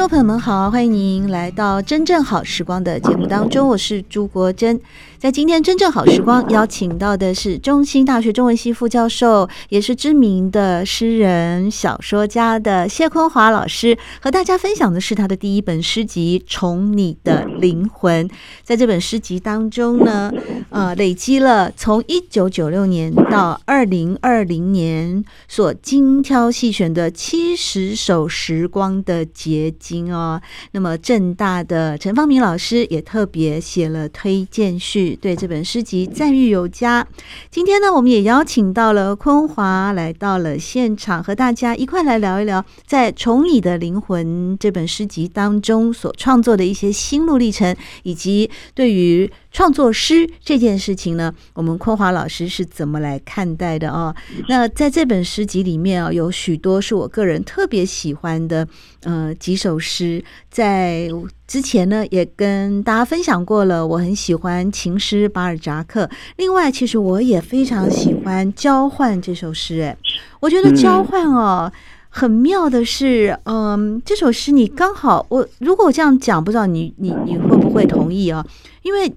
众朋友们好，欢迎您来到《真正好时光》的节目当中，我是朱国珍。在今天《真正好时光》邀请到的是中兴大学中文系副教授，也是知名的诗人、小说家的谢坤华老师，和大家分享的是他的第一本诗集《从你的灵魂》。在这本诗集当中呢，呃，累积了从一九九六年到二零二零年所精挑细选的七十首时光的结哦。那么正大的陈方明老师也特别写了推荐序。对这本诗集赞誉有加。今天呢，我们也邀请到了昆华来到了现场，和大家一块来聊一聊，在《从你的灵魂》这本诗集当中所创作的一些心路历程，以及对于创作诗这件事情呢，我们昆华老师是怎么来看待的哦？那在这本诗集里面啊，有许多是我个人特别喜欢的，呃，几首诗，在之前呢也跟大家分享过了。我很喜欢情诗巴尔扎克，另外其实我也非常喜欢交换这首诗。哎，我觉得交换哦，很妙的是，嗯，这首诗你刚好我如果我这样讲，不知道你你你会不会同意啊？因为。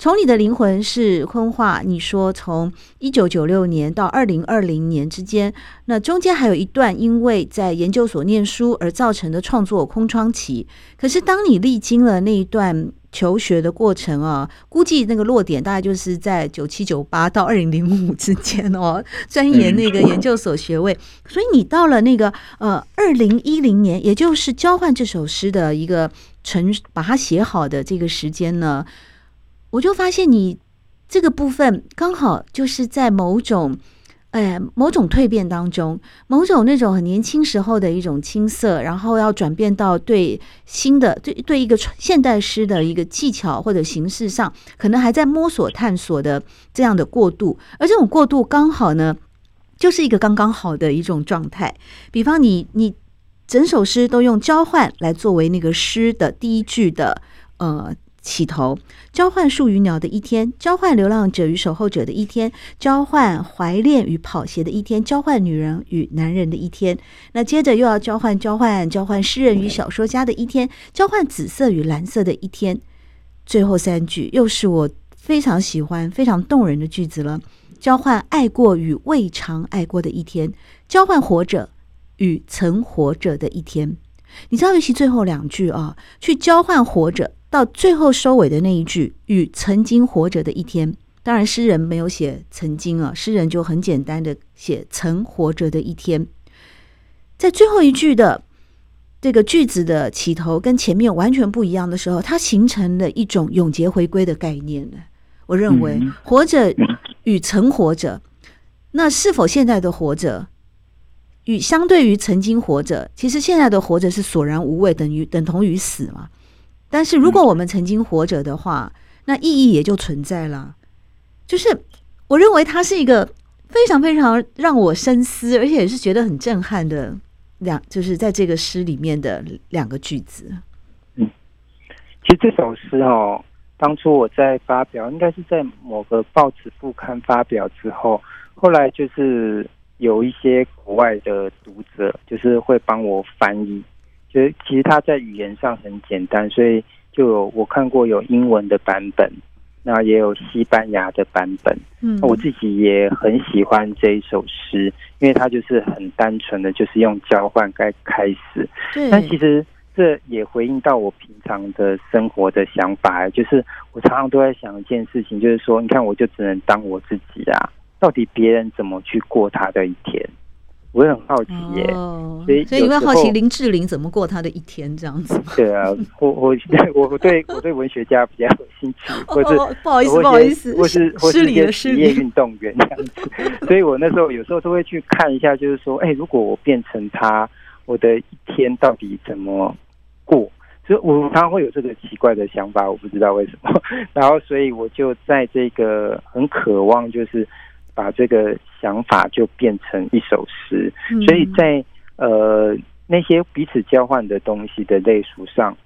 从你的灵魂是坤华，你说从一九九六年到二零二零年之间，那中间还有一段因为在研究所念书而造成的创作空窗期。可是当你历经了那一段求学的过程啊，估计那个落点大概就是在九七九八到二零零五之间哦，钻研那个研究所学位。所以你到了那个呃二零一零年，也就是交换这首诗的一个成把它写好的这个时间呢。我就发现你这个部分刚好就是在某种，哎，某种蜕变当中，某种那种很年轻时候的一种青涩，然后要转变到对新的对对一个现代诗的一个技巧或者形式上，可能还在摸索探索的这样的过渡，而这种过渡刚好呢，就是一个刚刚好的一种状态。比方你你整首诗都用交换来作为那个诗的第一句的呃。起头，交换树与鸟的一天，交换流浪者与守候者的一天，交换怀恋与跑鞋的一天，交换女人与男人的一天。那接着又要交换，交换，交换诗人与小说家的一天，交换紫色与蓝色的一天。最后三句又是我非常喜欢、非常动人的句子了：交换爱过与未尝爱过的一天，交换活着与曾活着的一天。你知道，尤其最后两句啊，去交换活着。到最后收尾的那一句“与曾经活着的一天”，当然诗人没有写曾经啊，诗人就很简单的写曾活着的一天。在最后一句的这个句子的起头跟前面完全不一样的时候，它形成了一种永劫回归的概念呢。我认为活着与曾活着，那是否现在的活着与相对于曾经活着，其实现在的活着是索然无味，等于等同于死嘛。但是，如果我们曾经活着的话，那意义也就存在了。就是我认为它是一个非常非常让我深思，而且也是觉得很震撼的两，就是在这个诗里面的两个句子。嗯，其实这首诗哦，当初我在发表，应该是在某个报纸副刊发表之后，后来就是有一些国外的读者，就是会帮我翻译。就其实它在语言上很简单，所以就有我看过有英文的版本，那也有西班牙的版本。嗯，我自己也很喜欢这一首诗，因为它就是很单纯的，就是用交换该开始。对。但其实这也回应到我平常的生活的想法，就是我常常都在想一件事情，就是说，你看，我就只能当我自己啊，到底别人怎么去过他的一天？我也很好奇耶、欸。哦，所以所以你会好奇林志玲怎么过她的一天这样子？对啊，我 我我我对我对文学家比较有兴趣，或是、哦、不好意思不好意思，或是或是一些职业运动员这样子。所以我那时候有时候都会去看一下，就是说，哎、欸，如果我变成他，我的一天到底怎么过？所以我常常会有这个奇怪的想法，我不知道为什么。然后，所以我就在这个很渴望，就是。把这个想法就变成一首诗，所以在呃那些彼此交换的东西的类属上，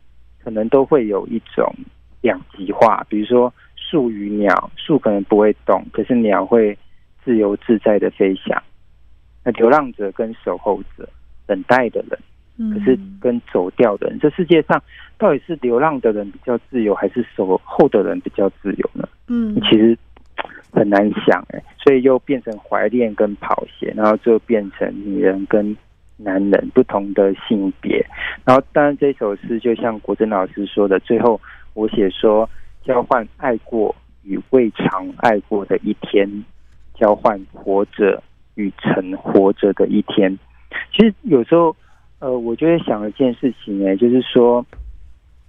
可能都会有一种两极化。比如说树与鸟，树可能不会动，可是鸟会自由自在的飞翔。那流浪者跟守候者，等待的人，可是跟走掉的人，这世界上到底是流浪的人比较自由，还是守候的人比较自由呢？嗯，其实。很难想哎，所以又变成怀恋跟跑鞋，然后就变成女人跟男人不同的性别。然后当然这首诗就像国珍老师说的，最后我写说交换爱过与未尝爱过的一天，交换活着与曾活着的一天。其实有时候呃，我就会想一件事情哎，就是说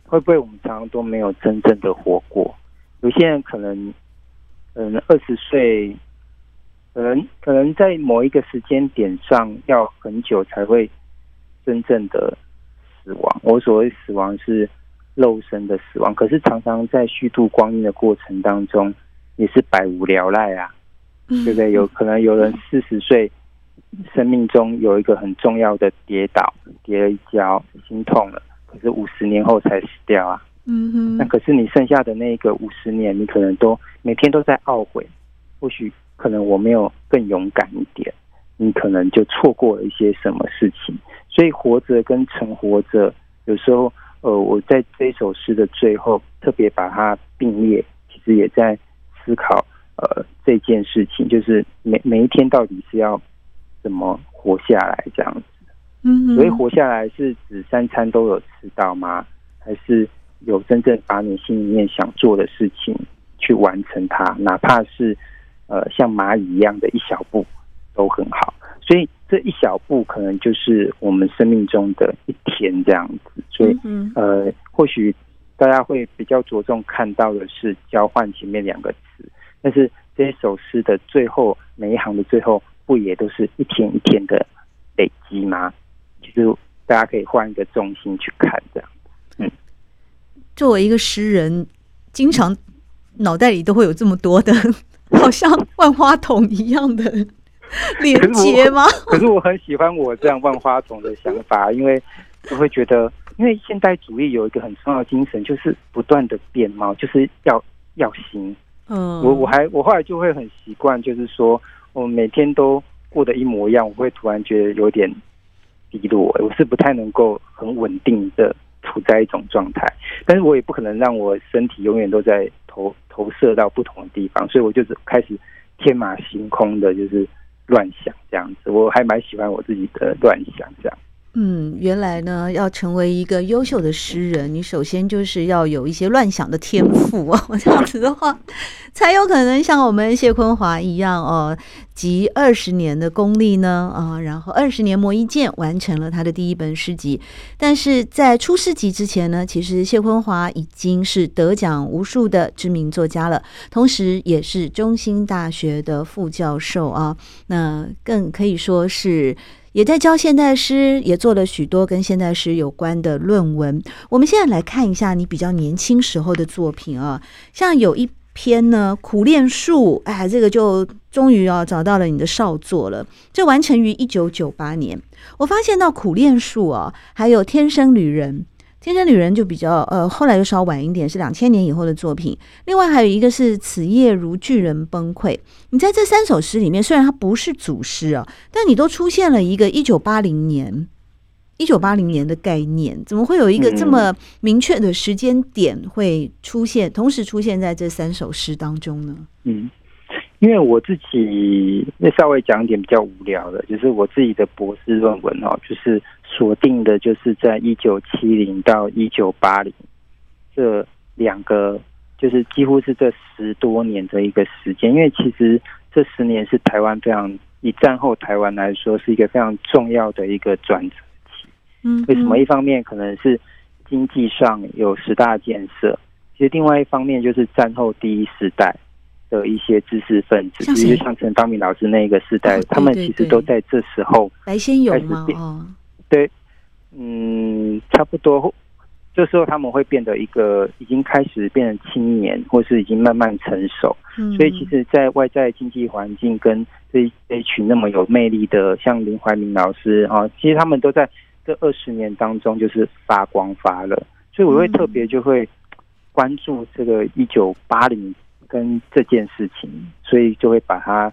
会不会我们常常都没有真正的活过？有些人可能。嗯，二十岁，可能可能在某一个时间点上要很久才会真正的死亡。我所谓死亡是肉身的死亡，可是常常在虚度光阴的过程当中，也是百无聊赖啊，对不对？有可能有人四十岁，生命中有一个很重要的跌倒，跌了一跤，心痛了，可是五十年后才死掉啊。嗯哼，那可是你剩下的那个五十年，你可能都每天都在懊悔，或许可能我没有更勇敢一点，你可能就错过了一些什么事情。所以活着跟成活着，有时候呃，我在这首诗的最后特别把它并列，其实也在思考呃这件事情，就是每每一天到底是要怎么活下来这样子。嗯，所以活下来是指三餐都有吃到吗？还是？有真正把你心里面想做的事情去完成它，哪怕是呃像蚂蚁一样的一小步都很好。所以这一小步可能就是我们生命中的一天这样子。所以呃，或许大家会比较着重看到的是交换前面两个词，但是这首诗的最后每一行的最后，不也都是一天一天的累积吗？其实大家可以换一个重心去看这样。作为一个诗人，经常脑袋里都会有这么多的，好像万花筒一样的连接吗？可是我很喜欢我这样万花筒的想法，因为我会觉得，因为现代主义有一个很重要的精神，就是不断的变貌，就是要要新。嗯，我我还我后来就会很习惯，就是说我每天都过得一模一样，我会突然觉得有点低落，我是不太能够很稳定的。处在一种状态，但是我也不可能让我身体永远都在投投射到不同的地方，所以我就是开始天马行空的，就是乱想这样子。我还蛮喜欢我自己的乱想这样。嗯，原来呢，要成为一个优秀的诗人，你首先就是要有一些乱想的天赋哦。这样子的话，才有可能像我们谢坤华一样哦，集二十年的功力呢 啊，然后二十年磨一剑，完成了他的第一本诗集。但是在出诗集之前呢，其实谢坤华已经是得奖无数的知名作家了，同时也是中兴大学的副教授啊，那更可以说是。也在教现代诗，也做了许多跟现代诗有关的论文。我们现在来看一下你比较年轻时候的作品啊，像有一篇呢《苦练术》，哎，这个就终于啊找到了你的少作了。这完成于一九九八年。我发现到《苦练术》哦，还有《天生旅人》。天生女人就比较呃，后来又稍晚一点，是两千年以后的作品。另外还有一个是此夜如巨人崩溃。你在这三首诗里面，虽然它不是祖诗啊，但你都出现了一个一九八零年，一九八零年的概念。怎么会有一个这么明确的时间点会出现，同时出现在这三首诗当中呢？嗯，因为我自己那稍微讲一点比较无聊的，就是我自己的博士论文哦，就是。锁定的就是在一九七零到一九八零这两个，就是几乎是这十多年的一个时间。因为其实这十年是台湾非常以战后台湾来说是一个非常重要的一个转折期。嗯，为什么？一方面可能是经济上有十大建设，其实另外一方面就是战后第一时代的一些知识分子，比如像陈方明老师那个时代，他们其实都在这时候白先勇吗？哦，对，嗯，差不多。这时候他们会变得一个已经开始变成青年，或是已经慢慢成熟。嗯，所以其实，在外在经济环境跟这这一群那么有魅力的，像林怀民老师啊，其实他们都在这二十年当中就是发光发热。所以我会特别就会关注这个一九八零跟这件事情，所以就会把它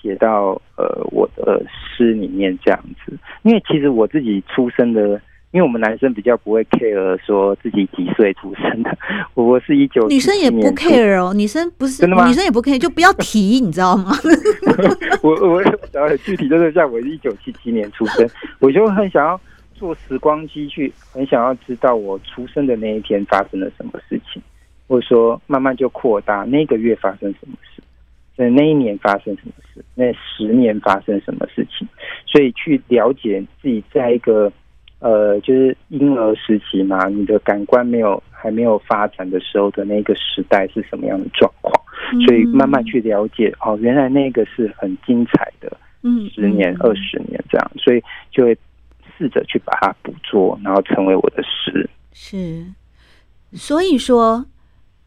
写到呃我的诗里面这样子。因为其实我自己出生的。因为我们男生比较不会 care 说自己几岁出生的，我是一九，女生也不 care 哦，女生不是真的吗？女生也不 care，就不要提，你知道吗？我我想要具体就是像我一九七七年出生，我就很想要坐时光机去，很想要知道我出生的那一天发生了什么事情，或者说慢慢就扩大那个月发生什么事，在那一年发生什么事，那十年发生什么事情，所以去了解自己在一个。呃，就是婴儿时期嘛，你的感官没有还没有发展的时候的那个时代是什么样的状况，所以慢慢去了解哦，原来那个是很精彩的，嗯，十年、二十年这样，所以就会试着去把它捕捉，然后成为我的诗。是，所以说，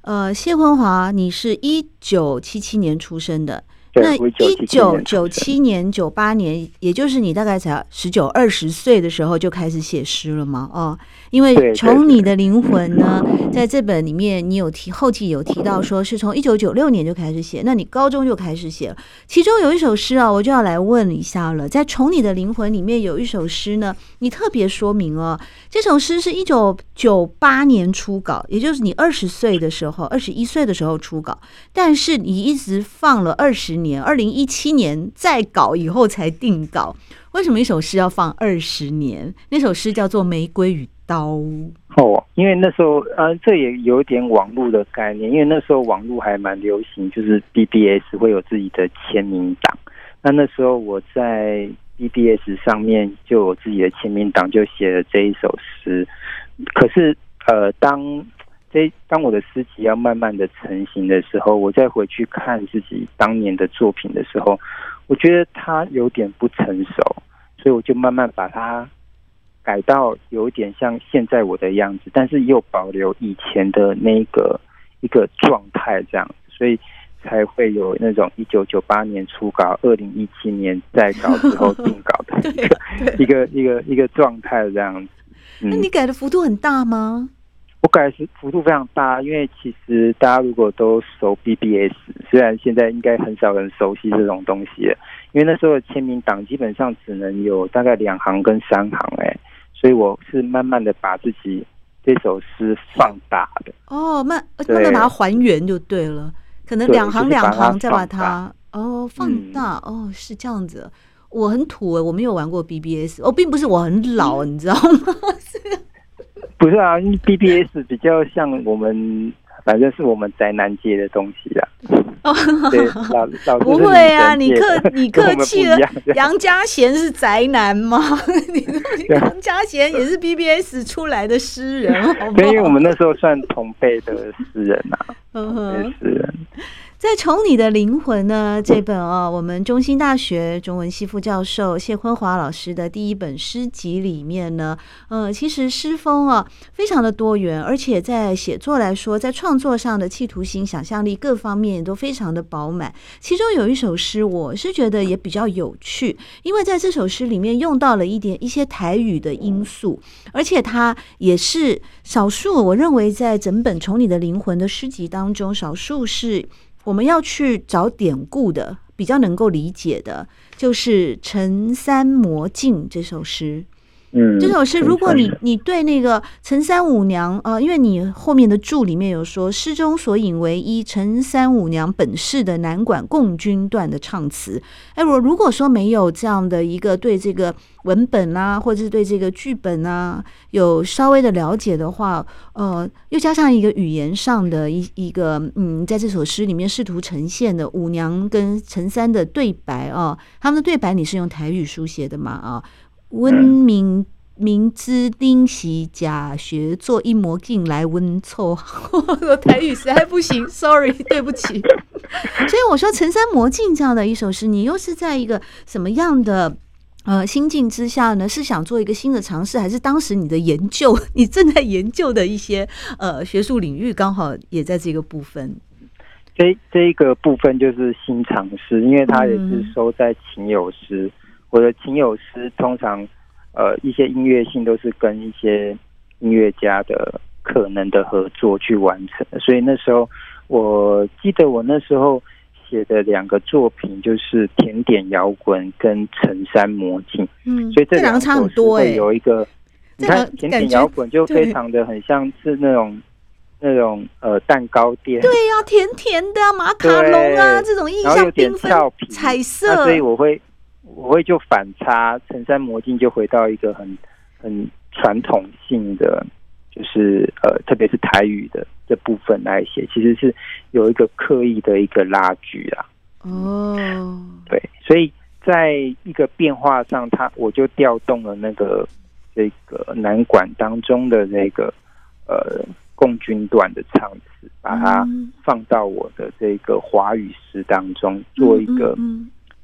呃，谢坤华，你是一九七七年出生的。那一九九七年、九八年，也就是你大概才十九、二十岁的时候就开始写诗了吗？哦，因为从你的灵魂呢，在这本里面，你有提后记有提到，说是从一九九六年就开始写，那你高中就开始写了。其中有一首诗啊，我就要来问一下了，在从你的灵魂里面有一首诗呢，你特别说明哦，这首诗是一九九八年初稿，也就是你二十岁的时候，二十一岁的时候初稿，但是你一直放了二十年。年二零一七年再稿以后才定稿，为什么一首诗要放二十年？那首诗叫做《玫瑰与刀》。哦，因为那时候呃，这也有点网络的概念，因为那时候网络还蛮流行，就是 BBS 会有自己的签名档。那那时候我在 BBS 上面就有自己的签名档，就写了这一首诗。可是呃，当这，当我的诗集要慢慢的成型的时候，我再回去看自己当年的作品的时候，我觉得它有点不成熟，所以我就慢慢把它改到有点像现在我的样子，但是又保留以前的那个一个状态这样，所以才会有那种一九九八年初稿，二零一七年再稿之后定稿的 一个一个一个一个状态这样子。嗯，那你改的幅度很大吗？我改是幅度非常大，因为其实大家如果都熟 BBS，虽然现在应该很少人熟悉这种东西了，因为那时候的签名档基本上只能有大概两行跟三行，哎，所以我是慢慢的把自己这首诗放大的。哦，慢慢慢把它还原就对了，可能两行两行再把它哦放大，哦是这样子。我很土，我没有玩过 BBS，哦，并不是我很老，你知道吗？不是啊，BBS 比较像我们，反正是我们宅男界的东西啦。对，老老 不会啊，你客你客气了。杨家贤是宅男吗？杨家贤也是 BBS 出来的诗人，好不好？因为我们那时候算同辈的诗人啊，诗人。在从你的灵魂呢这本啊，我们中兴大学中文系副教授谢坤华老师的第一本诗集里面呢，呃，其实诗风啊非常的多元，而且在写作来说，在创作上的企图心、想象力各方面都非常的饱满。其中有一首诗，我是觉得也比较有趣，因为在这首诗里面用到了一点一些台语的因素，而且它也是少数，我认为在整本从你的灵魂的诗集当中，少数是。我们要去找典故的，比较能够理解的，就是《陈三魔镜》这首诗。嗯，这首诗，如果你你对那个陈三五娘啊、呃，因为你后面的注里面有说诗中所引为一陈三五娘本事的南管共军段的唱词，哎，我如果说没有这样的一个对这个文本啊，或者是对这个剧本啊有稍微的了解的话，呃，又加上一个语言上的一一个嗯，在这首诗里面试图呈现的五娘跟陈三的对白啊，他们的对白你是用台语书写的吗？啊？温明明知丁喜假学做一魔镜来温凑，我台语实在不行，sorry，对不起。所以我说《陈三魔镜》这样的一首诗，你又是在一个什么样的呃心境之下呢？是想做一个新的尝试，还是当时你的研究，你正在研究的一些呃学术领域，刚好也在这个部分？这这一个部分就是新尝试，因为它也是收在情友诗。嗯我的琴友诗通常，呃，一些音乐性都是跟一些音乐家的可能的合作去完成的，所以那时候我记得我那时候写的两个作品就是《甜点摇滚》跟《陈山魔镜》，嗯，所以这两个差很多哎，有一个，你看《甜点摇滚》就非常的很像是那种那种呃蛋糕店，对呀、啊，甜甜的马卡龙啊，这种印象缤纷、彩色，所以我会。我会就反差，陈山魔镜就回到一个很很传统性的，就是呃，特别是台语的这部分来写，其实是有一个刻意的一个拉锯啊。哦，对，所以在一个变化上，他我就调动了那个这个南管当中的那个呃共军段的唱词，把它放到我的这个华语诗当中，做一个。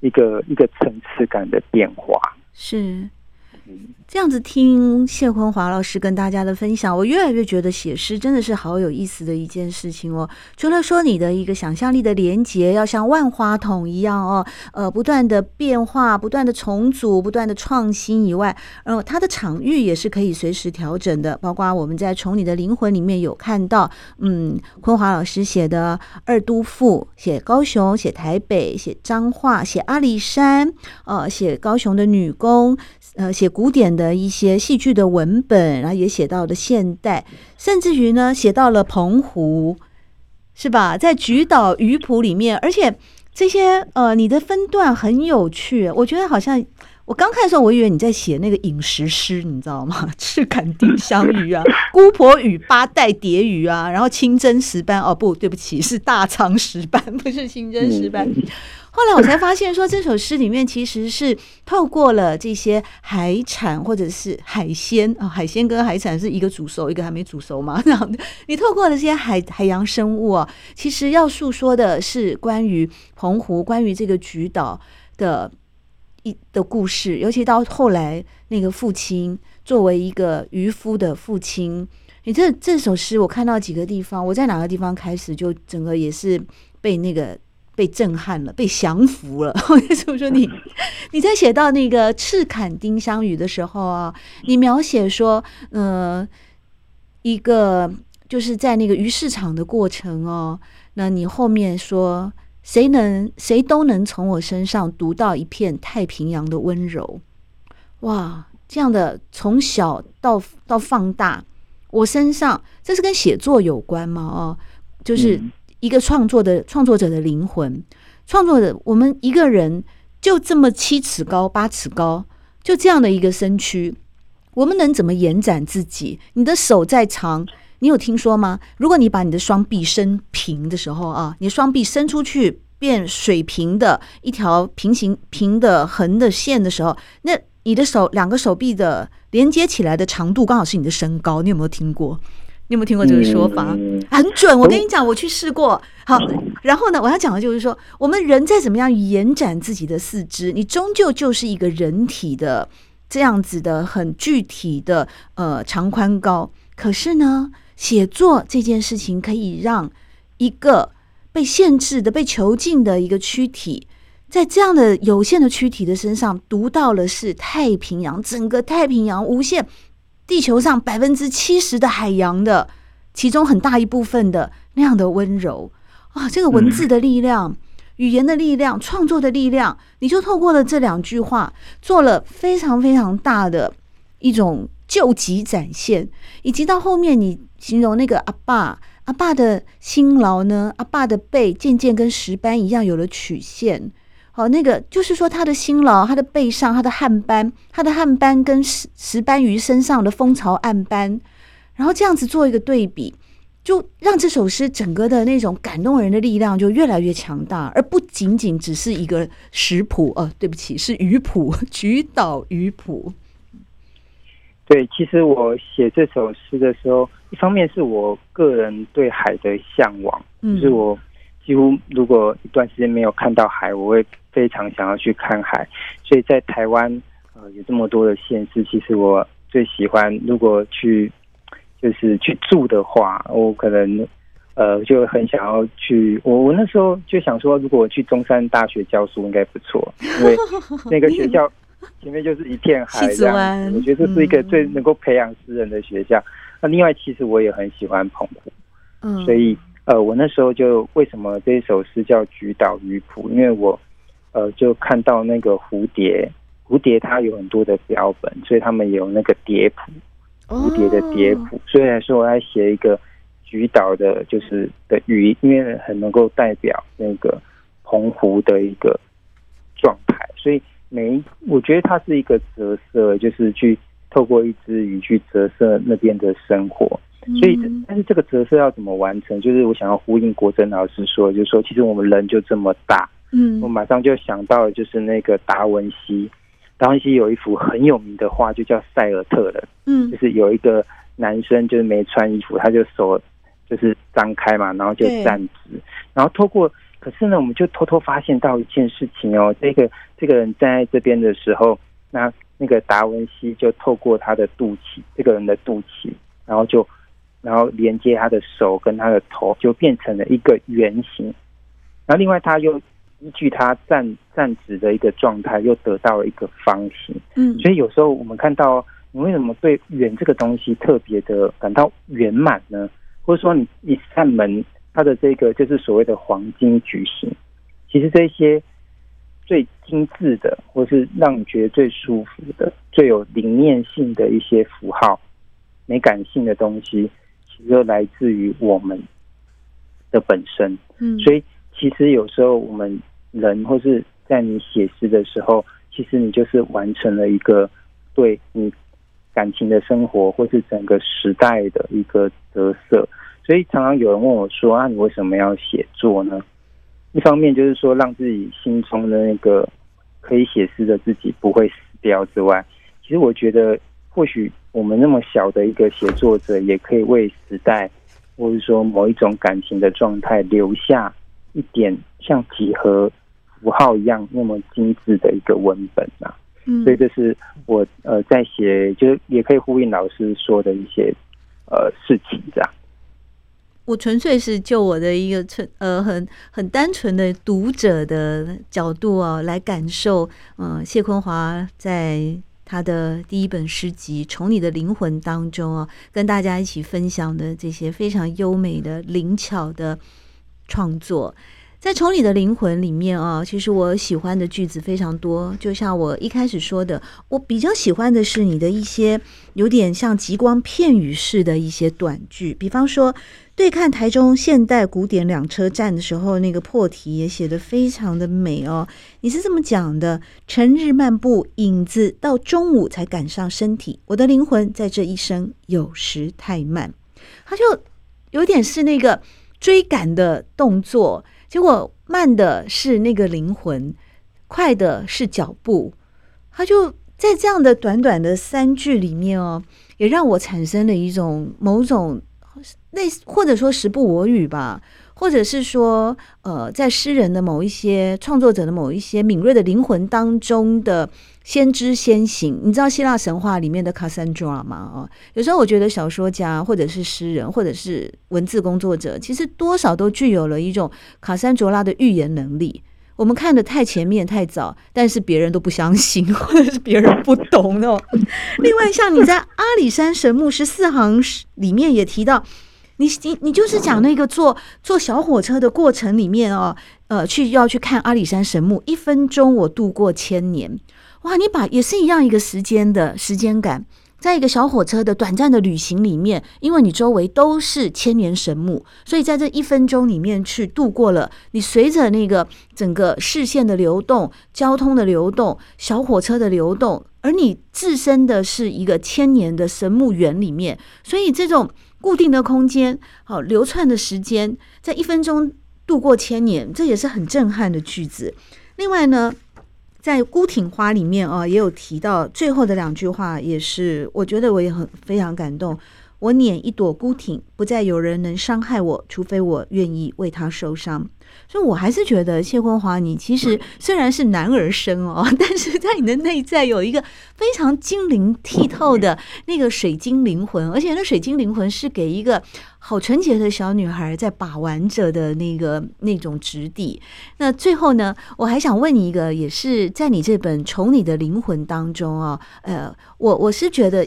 一个一个层次感的变化是。这样子听谢坤华老师跟大家的分享，我越来越觉得写诗真的是好有意思的一件事情哦。除了说你的一个想象力的连接要像万花筒一样哦，呃，不断的变化、不断的重组、不断的创新以外，然呃，它的场域也是可以随时调整的。包括我们在《从你的灵魂》里面有看到，嗯，坤华老师写的二都赋，写高雄，写台北，写彰化，写阿里山，呃，写高雄的女工。呃，写古典的一些戏剧的文本，然后也写到了现代，甚至于呢，写到了澎湖，是吧？在菊岛鱼谱里面，而且这些呃，你的分段很有趣，我觉得好像我刚看的时候，我以为你在写那个饮食诗，你知道吗？赤坎丁香鱼啊，姑婆与八代蝶鱼啊，然后清蒸石斑，哦不对不起，是大肠石斑，不是清蒸石斑。后来我才发现，说这首诗里面其实是透过了这些海产或者是海鲜啊，海鲜跟海产是一个煮熟，一个还没煮熟嘛。这样的，你透过了这些海海洋生物啊，其实要诉说的是关于澎湖、关于这个菊岛的一的故事。尤其到后来，那个父亲作为一个渔夫的父亲，你这这首诗我看到几个地方，我在哪个地方开始就整个也是被那个。被震撼了，被降服了。为什么说你 你在写到那个赤坎丁香鱼的时候啊，你描写说，呃，一个就是在那个鱼市场的过程哦，那你后面说，谁能谁都能从我身上读到一片太平洋的温柔。哇，这样的从小到到放大，我身上这是跟写作有关吗？哦，就是。一个创作的创作者的灵魂，创作者，我们一个人就这么七尺高、八尺高，就这样的一个身躯，我们能怎么延展自己？你的手再长，你有听说吗？如果你把你的双臂伸平的时候啊，你双臂伸出去变水平的一条平行平的横的线的时候，那你的手两个手臂的连接起来的长度刚好是你的身高，你有没有听过？你有没有听过这个说法？很准，我跟你讲，我去试过。好，然后呢，我要讲的就是说，我们人再怎么样延展自己的四肢，你终究就是一个人体的这样子的很具体的呃长宽高。可是呢，写作这件事情可以让一个被限制的、被囚禁的一个躯体，在这样的有限的躯体的身上读到了是太平洋，整个太平洋无限。地球上百分之七十的海洋的其中很大一部分的那样的温柔啊，这个文字的力量、语言的力量、创作的力量，你就透过了这两句话，做了非常非常大的一种救急展现，以及到后面你形容那个阿爸，阿爸的辛劳呢，阿爸的背渐渐跟石斑一样有了曲线。好，那个就是说他的辛劳，他的背上他的汗斑，他的汗斑跟石石斑鱼身上的蜂巢暗斑，然后这样子做一个对比。就让这首诗整个的那种感动人的力量就越来越强大，而不仅仅只是一个食谱。呃，对不起，是鱼谱，菊岛鱼谱。对，其实我写这首诗的时候，一方面是我个人对海的向往，嗯，就是我几乎如果一段时间没有看到海，我会非常想要去看海。所以在台湾，呃，有这么多的县市，其实我最喜欢如果去。就是去住的话，我可能呃就很想要去。我我那时候就想说，如果我去中山大学教书应该不错，因为那个 学校前面就是一片海这样。我觉得这是一个最能够培养诗人的学校。那另外，其实我也很喜欢澎湖，嗯，所以呃，我那时候就为什么这一首诗叫《菊岛鱼谱》？因为我呃就看到那个蝴蝶，蝴蝶它有很多的标本，所以他们有那个蝶谱。蝴蝶的蝶谱，所以来说我要写一个菊岛的，就是的鱼，因为很能够代表那个澎湖的一个状态，所以每一我觉得它是一个折射，就是去透过一只鱼去折射那边的生活。所以，但是这个折射要怎么完成？就是我想要呼应国珍老师说，就是说其实我们人就这么大。嗯，我马上就想到了，就是那个达文西。达文西有一幅很有名的画，就叫《塞尔特人》。嗯，就是有一个男生就是没穿衣服，他就手就是张开嘛，然后就站直，然后透过，可是呢，我们就偷偷发现到一件事情哦，这个这个人站在这边的时候，那那个达文西就透过他的肚脐，这个人的肚脐，然后就然后连接他的手跟他的头，就变成了一个圆形。然后另外他又。依据他站站直的一个状态，又得到了一个方形。嗯，所以有时候我们看到，你为什么对圆这个东西特别的感到圆满呢？或者说，你一扇门，它的这个就是所谓的黄金矩形。其实这些最精致的，或是让你觉得最舒服的、最有灵念性的一些符号、美感性的东西，其实都来自于我们的本身。嗯，所以其实有时候我们。人或是在你写诗的时候，其实你就是完成了一个对你感情的生活，或是整个时代的一个折射。所以常常有人问我说：“啊，你为什么要写作呢？”一方面就是说，让自己心中的那个可以写诗的自己不会死掉之外，其实我觉得，或许我们那么小的一个写作者，也可以为时代，或者说某一种感情的状态留下一点像几何符号一样那么精致的一个文本啊，嗯，所以这是我呃在写，就是也可以呼应老师说的一些呃事情这样。我纯粹是就我的一个纯呃很很单纯的读者的角度啊来感受，嗯谢坤华在他的第一本诗集《从你的灵魂》当中啊，跟大家一起分享的这些非常优美的灵巧的创作。在《从你的灵魂》里面啊，其实我喜欢的句子非常多。就像我一开始说的，我比较喜欢的是你的一些有点像极光片语式的一些短句。比方说，对看台中现代古典两车站的时候，那个破题也写得非常的美哦。你是这么讲的：晨日漫步，影子到中午才赶上身体。我的灵魂在这一生有时太慢，它就有点是那个追赶的动作。结果慢的是那个灵魂，快的是脚步。他就在这样的短短的三句里面哦，也让我产生了一种某种类似，或者说时不我与吧，或者是说呃，在诗人的某一些创作者的某一些敏锐的灵魂当中的。先知先行，你知道希腊神话里面的 Cassandra 吗？哦，有时候我觉得小说家或者是诗人或者是文字工作者，其实多少都具有了一种卡珊卓拉的预言能力。我们看得太前面太早，但是别人都不相信，或者是别人不懂哦。另外，像你在阿里山神木十四行里面也提到，你你你就是讲那个坐坐小火车的过程里面哦，呃，去要去看阿里山神木，一分钟我度过千年。哇，你把也是一样一个时间的时间感，在一个小火车的短暂的旅行里面，因为你周围都是千年神木，所以在这一分钟里面去度过了。你随着那个整个视线的流动、交通的流动、小火车的流动，而你自身的是一个千年的神木园里面，所以这种固定的空间、好流窜的时间，在一分钟度过千年，这也是很震撼的句子。另外呢，在《孤挺花》里面啊，也有提到最后的两句话，也是我觉得我也很非常感动。我捻一朵孤挺，不再有人能伤害我，除非我愿意为他受伤。所以，我还是觉得谢坤华，你其实虽然是男儿身哦，但是在你的内在有一个非常晶莹剔透的那个水晶灵魂，而且那水晶灵魂是给一个好纯洁的小女孩在把玩着的那个那种质地。那最后呢，我还想问你一个，也是在你这本《从你的灵魂》当中啊，呃，我我是觉得。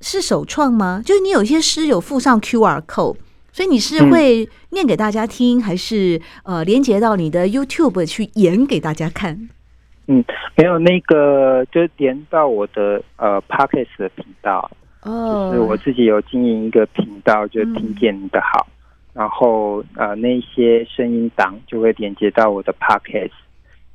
是首创吗？就是你有些诗有附上 QR code，所以你是会念给大家听，嗯、还是呃连接到你的 YouTube 去演给大家看？嗯，没有那个，就连到我的呃 Podcast 的频道哦，就是我自己有经营一个频道，就听见你的好，嗯、然后呃那些声音档就会连接到我的 Pockets，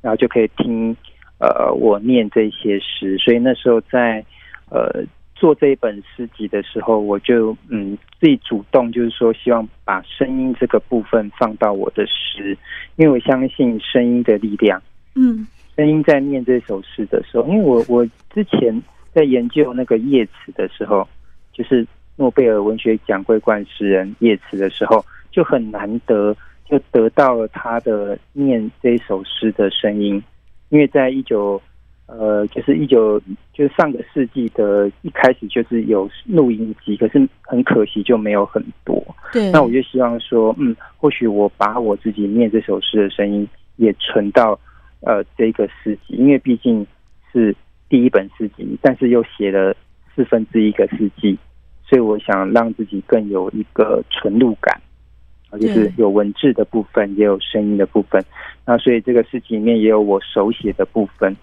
然后就可以听呃我念这些诗，所以那时候在呃。做这一本诗集的时候，我就嗯自己主动就是说，希望把声音这个部分放到我的诗，因为我相信声音的力量。嗯，声音在念这首诗的时候，因为我我之前在研究那个叶慈的时候，就是诺贝尔文学奖桂冠诗人叶慈的时候，就很难得就得到了他的念这首诗的声音，因为在一九。呃，就是一九，就是上个世纪的一开始，就是有录音机，可是很可惜就没有很多。对，那我就希望说，嗯，或许我把我自己念这首诗的声音也存到呃这个诗集，因为毕竟是第一本诗集，但是又写了四分之一个世纪，所以我想让自己更有一个纯录感，就是有文字的部分，也有声音的部分。那所以这个诗集里面也有我手写的部分。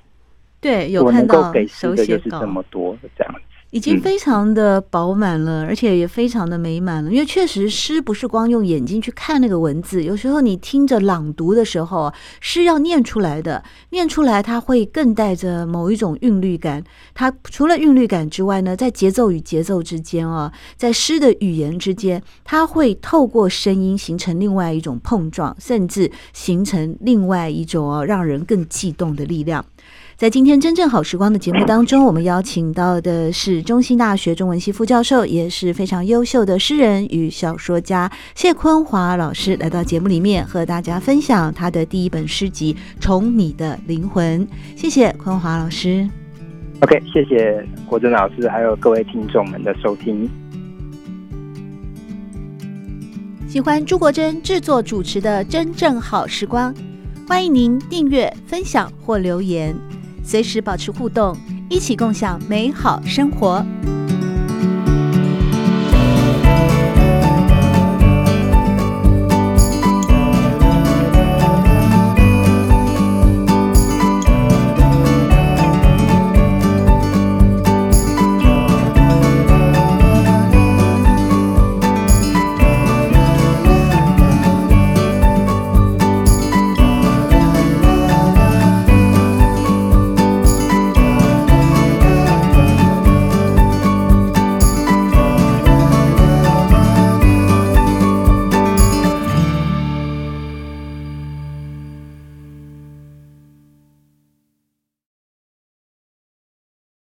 对，有看到手写稿这么多这样子，已经非常的饱满了，而且也非常的美满了。因为确实诗不是光用眼睛去看那个文字，有时候你听着朗读的时候，诗要念出来的，念出来它会更带着某一种韵律感。它除了韵律感之外呢，在节奏与节奏之间啊，在诗的语言之间，它会透过声音形成另外一种碰撞，甚至形成另外一种啊让人更悸动的力量。在今天真正好时光的节目当中，我们邀请到的是中兴大学中文系副教授，也是非常优秀的诗人与小说家谢坤华老师，来到节目里面和大家分享他的第一本诗集《从你的灵魂》。谢谢坤华老师。OK，谢谢国珍老师，还有各位听众们的收听。喜欢朱国珍制作主持的《真正好时光》，欢迎您订阅、分享或留言。随时保持互动，一起共享美好生活。